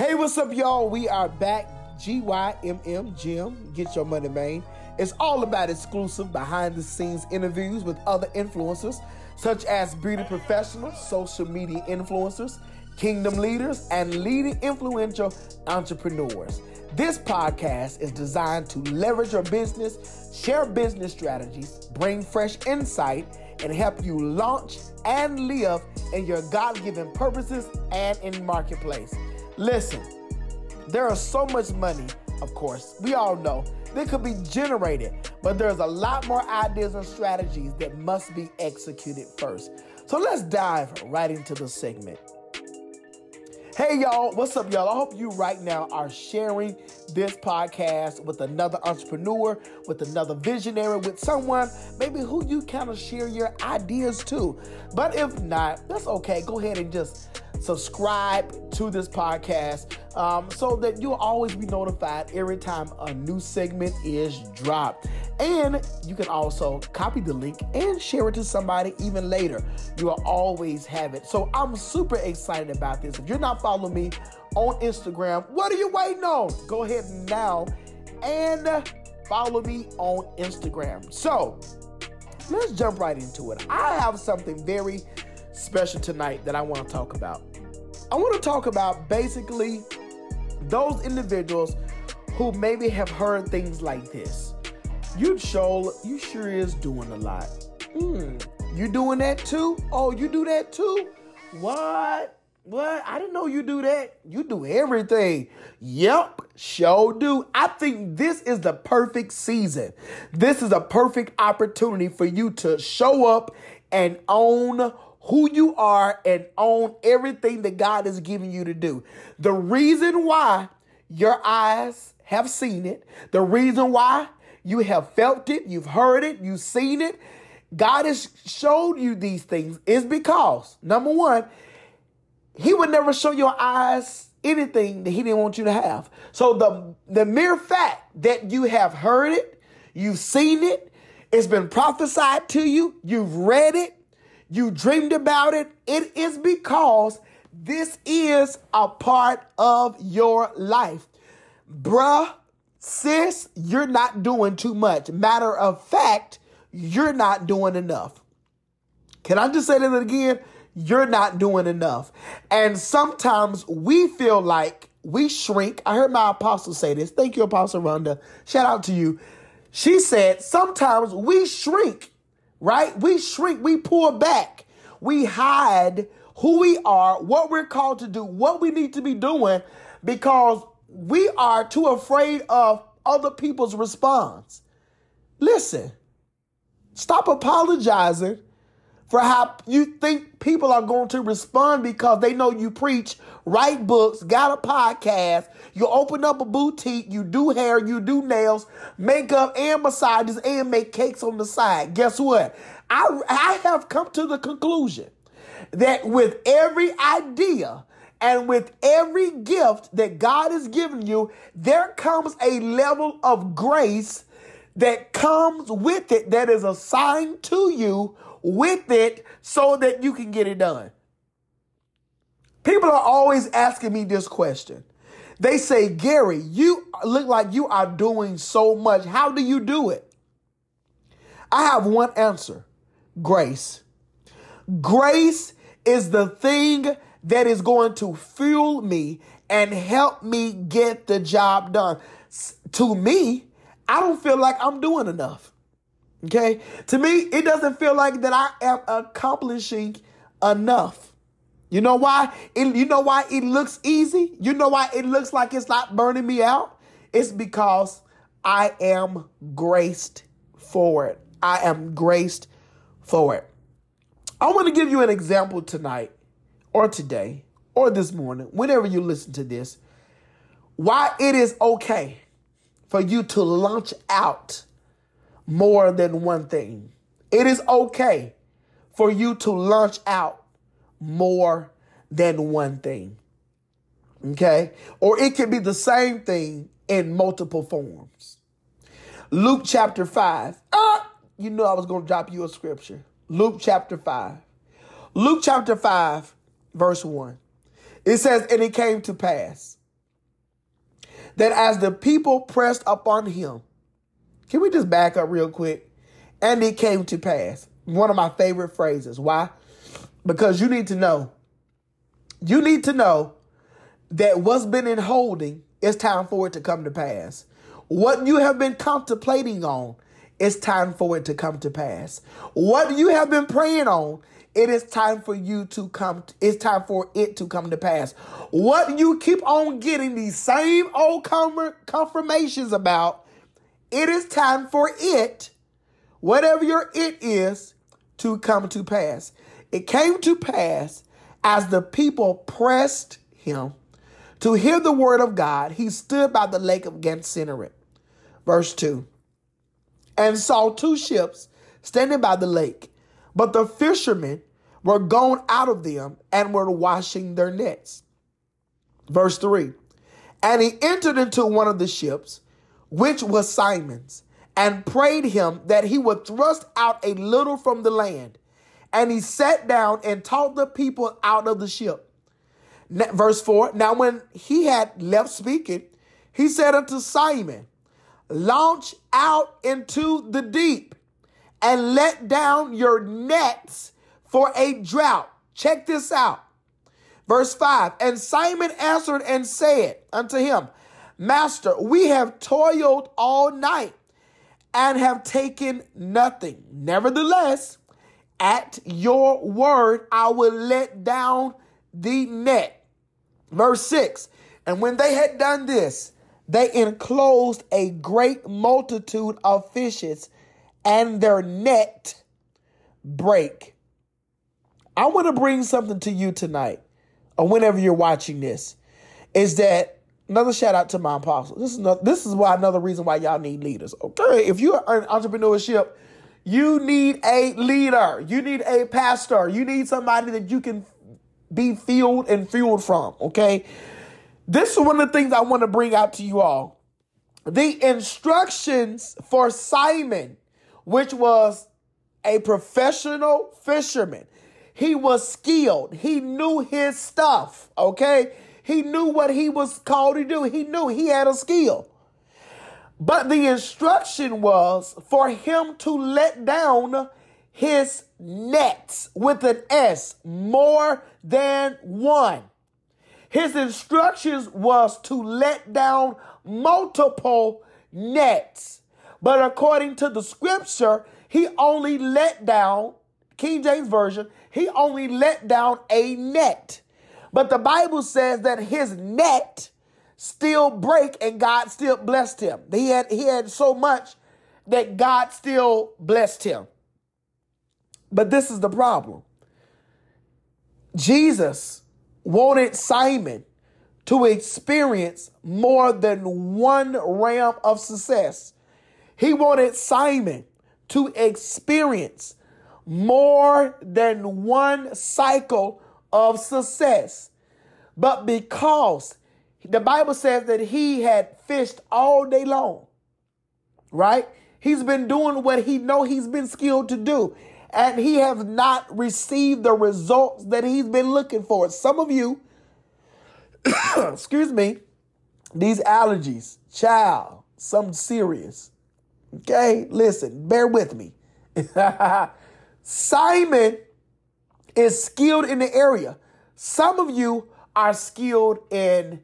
Hey, what's up, y'all? We are back. GYMM Jim, Get Your Money Man. It's all about exclusive behind the scenes interviews with other influencers, such as beauty professionals, social media influencers, kingdom leaders, and leading influential entrepreneurs. This podcast is designed to leverage your business, share business strategies, bring fresh insight, and help you launch and live in your God given purposes and in marketplace. Listen, there is so much money, of course, we all know, that could be generated, but there's a lot more ideas and strategies that must be executed first. So let's dive right into the segment. Hey y'all, what's up, y'all? I hope you right now are sharing this podcast with another entrepreneur, with another visionary, with someone maybe who you kind of share your ideas to. But if not, that's okay. Go ahead and just subscribe to this podcast um, so that you'll always be notified every time a new segment is dropped. And you can also copy the link and share it to somebody even later. You will always have it. So I'm super excited about this. If you're not following me on Instagram, what are you waiting on? Go ahead now and follow me on Instagram. So let's jump right into it. I have something very special tonight that I want to talk about. I want to talk about basically those individuals who maybe have heard things like this. You sure, you sure is doing a lot. Hmm, you doing that too? Oh, you do that too? What? What? I didn't know you do that. You do everything. Yep, sure do. I think this is the perfect season. This is a perfect opportunity for you to show up and own who you are and own everything that God is giving you to do. The reason why your eyes have seen it, the reason why you have felt it, you've heard it, you've seen it, God has showed you these things is because number one, He would never show your eyes anything that He didn't want you to have. So the the mere fact that you have heard it, you've seen it, it's been prophesied to you, you've read it, you dreamed about it, it is because this is a part of your life. Bruh, sis, you're not doing too much. Matter of fact, you're not doing enough. Can I just say that again? You're not doing enough. And sometimes we feel like we shrink. I heard my apostle say this. Thank you, Apostle Rhonda. Shout out to you. She said, sometimes we shrink right? We shrink, we pull back, we hide who we are, what we're called to do, what we need to be doing because we are too afraid of other people's response. Listen, stop apologizing for how you think people are going to respond because they know you preach, write books, got a podcast, you open up a boutique, you do hair, you do nails, makeup, and massages, and make cakes on the side. Guess what? I, I have come to the conclusion that with every idea and with every gift that God has given you, there comes a level of grace that comes with it that is assigned to you with it so that you can get it done. People are always asking me this question. They say, Gary, you look like you are doing so much. How do you do it? I have one answer grace. Grace is the thing that is going to fuel me and help me get the job done. To me, I don't feel like I'm doing enough. Okay? To me, it doesn't feel like that I am accomplishing enough. You know why? It, you know why it looks easy? You know why it looks like it's not burning me out? It's because I am graced for it. I am graced for it. I want to give you an example tonight or today or this morning, whenever you listen to this, why it is okay for you to launch out more than one thing. It is okay for you to launch out more than one thing. Okay? Or it can be the same thing in multiple forms. Luke chapter 5. Uh, you know I was going to drop you a scripture. Luke chapter 5. Luke chapter 5, verse 1. It says, And it came to pass that as the people pressed upon him, can we just back up real quick? And it came to pass. One of my favorite phrases. Why? Because you need to know. You need to know that what's been in holding, it's time for it to come to pass. What you have been contemplating on, it's time for it to come to pass. What you have been praying on, it is time for you to come it's time for it to come to pass what you keep on getting these same old confirmations about it is time for it whatever your it is to come to pass. It came to pass as the people pressed him to hear the word of god. He stood by the lake of gennesaret. Verse 2 and saw two ships standing by the lake but the fishermen were gone out of them and were washing their nets. Verse 3 And he entered into one of the ships, which was Simon's, and prayed him that he would thrust out a little from the land. And he sat down and taught the people out of the ship. Verse 4 Now, when he had left speaking, he said unto Simon, Launch out into the deep and let down your nets for a drought. Check this out. Verse 5 And Simon answered and said unto him, Master, we have toiled all night and have taken nothing. Nevertheless, at your word, I will let down the net. Verse 6 And when they had done this, they enclosed a great multitude of fishes, and their net break. I want to bring something to you tonight, or whenever you're watching this, is that another shout out to my apostle. This is this is why another reason why y'all need leaders. Okay, if you're in entrepreneurship, you need a leader. You need a pastor. You need somebody that you can be fueled and fueled from. Okay, this is one of the things I want to bring out to you all. The instructions for Simon, which was a professional fisherman. He was skilled. He knew his stuff, okay? He knew what he was called to do. He knew he had a skill. But the instruction was for him to let down his nets with an S, more than one. His instructions was to let down multiple nets. But according to the scripture, he only let down, King James Version, he only let down a net. But the Bible says that his net still break and God still blessed him. He had he had so much that God still blessed him. But this is the problem. Jesus wanted Simon to experience more than one realm of success. He wanted Simon to experience more than one cycle of success. But because the Bible says that he had fished all day long, right? He's been doing what he know he's been skilled to do. And he has not received the results that he's been looking for. Some of you, excuse me, these allergies, child, some serious. Okay, listen, bear with me. Simon is skilled in the area. Some of you are skilled in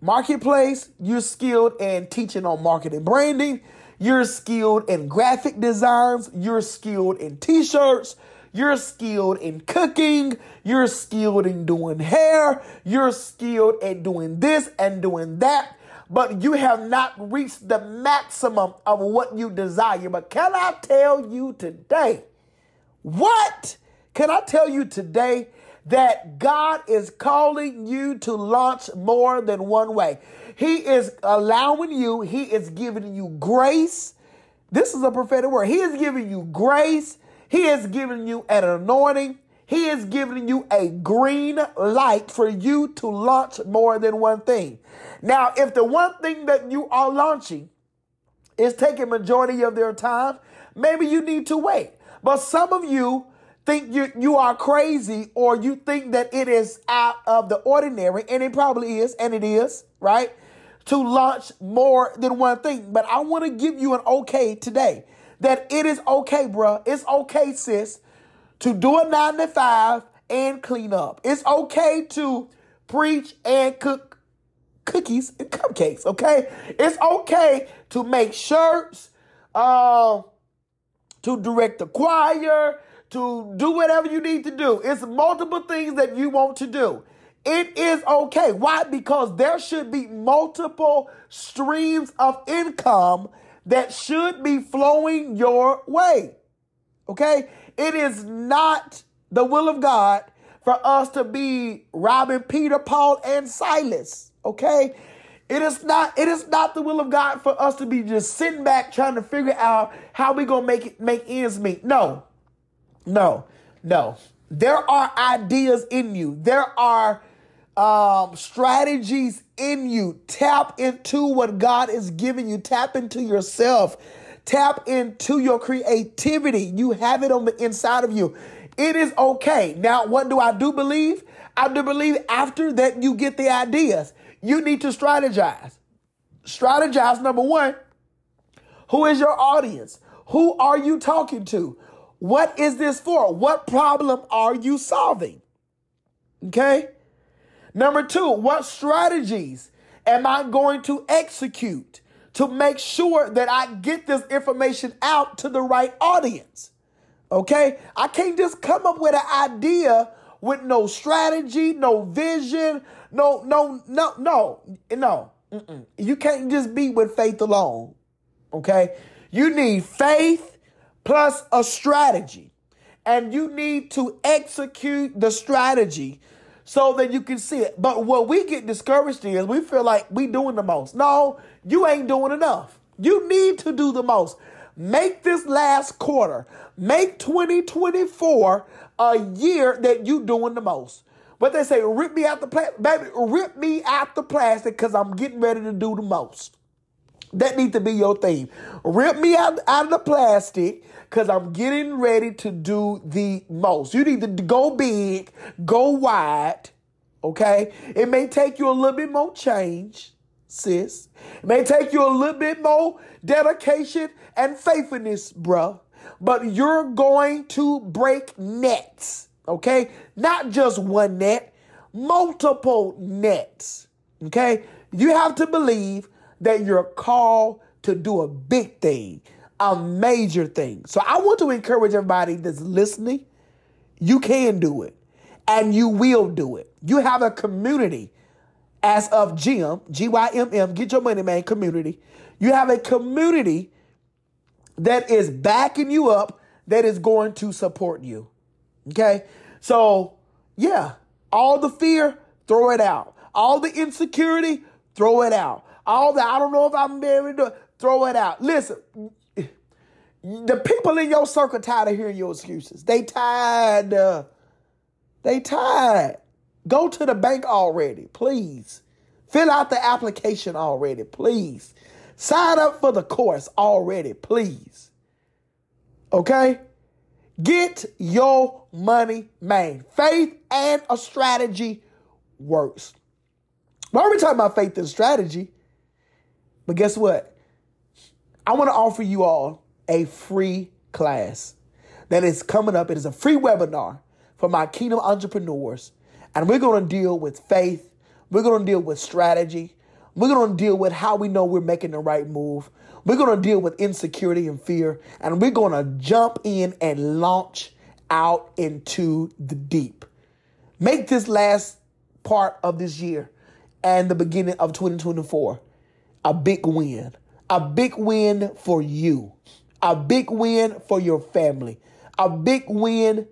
marketplace, you're skilled in teaching on marketing branding, you're skilled in graphic designs, you're skilled in t-shirts, you're skilled in cooking, you're skilled in doing hair, you're skilled at doing this and doing that, but you have not reached the maximum of what you desire. But can I tell you today? What? Can I tell you today that God is calling you to launch more than one way? He is allowing you, He is giving you grace. This is a prophetic word. He is giving you grace. He is giving you an anointing. He is giving you a green light for you to launch more than one thing. Now, if the one thing that you are launching is taking majority of their time, maybe you need to wait. But some of you think you, you are crazy or you think that it is out of the ordinary, and it probably is, and it is, right? to launch more than one thing. But I want to give you an okay today that it is okay, bruh. It's okay, sis, to do a nine to five and clean up. It's okay to preach and cook cookies and cupcakes, okay? It's okay to make shirts, uh, to direct the choir, to do whatever you need to do. It's multiple things that you want to do. It is okay. Why? Because there should be multiple streams of income that should be flowing your way. Okay? It is not the will of God for us to be robbing Peter, Paul, and Silas. Okay? It is not it is not the will of God for us to be just sitting back trying to figure out how we're gonna make it make ends meet. No. No. No. There are ideas in you. There are um, strategies in you. Tap into what God is giving you. Tap into yourself. Tap into your creativity. You have it on the inside of you. It is okay. Now, what do I do believe? I do believe after that you get the ideas, you need to strategize. Strategize, number one, who is your audience? Who are you talking to? What is this for? What problem are you solving? Okay? Number two, what strategies am I going to execute to make sure that I get this information out to the right audience? Okay? I can't just come up with an idea with no strategy, no vision, no, no, no, no, no. Mm-mm. You can't just be with faith alone. Okay? You need faith plus a strategy. And you need to execute the strategy so that you can see it. But what we get discouraged is we feel like we doing the most. No, you ain't doing enough. You need to do the most. Make this last quarter, make 2024 a year that you doing the most. But they say, rip me out the plastic, baby, rip me out the plastic because I'm getting ready to do the most. That needs to be your theme. Rip me out, out of the plastic because I'm getting ready to do the most. You need to go big, go wide, okay? It may take you a little bit more change, sis. It may take you a little bit more dedication and faithfulness, bruh. But you're going to break nets, okay? Not just one net, multiple nets, okay? You have to believe that you're called to do a big thing a major thing. So I want to encourage everybody that's listening. You can do it and you will do it. You have a community as of GYM, G Y M M, get your money, man, community. You have a community that is backing you up, that is going to support you. Okay? So, yeah, all the fear, throw it out. All the insecurity, throw it out. All that, I don't know if I'm married, to throw it out. Listen, the people in your circle tired of hearing your excuses. They tired. Uh, they tired. Go to the bank already, please. Fill out the application already, please. Sign up for the course already, please. Okay? Get your money made. Faith and a strategy works. Why are we talking about faith and strategy? But guess what? I want to offer you all a free class that is coming up. It is a free webinar for my kingdom entrepreneurs. And we're going to deal with faith. We're going to deal with strategy. We're going to deal with how we know we're making the right move. We're going to deal with insecurity and fear. And we're going to jump in and launch out into the deep. Make this last part of this year and the beginning of 2024 a big win. A big win for you a big win for your family, a big win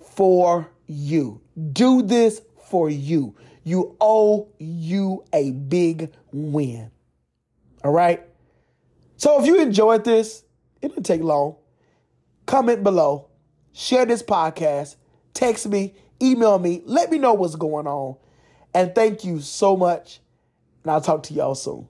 for you. Do this for you. You owe you a big win. All right? So if you enjoyed this, it didn't take long. Comment below, share this podcast, text me, email me, let me know what's going on. And thank you so much. And I'll talk to y'all soon.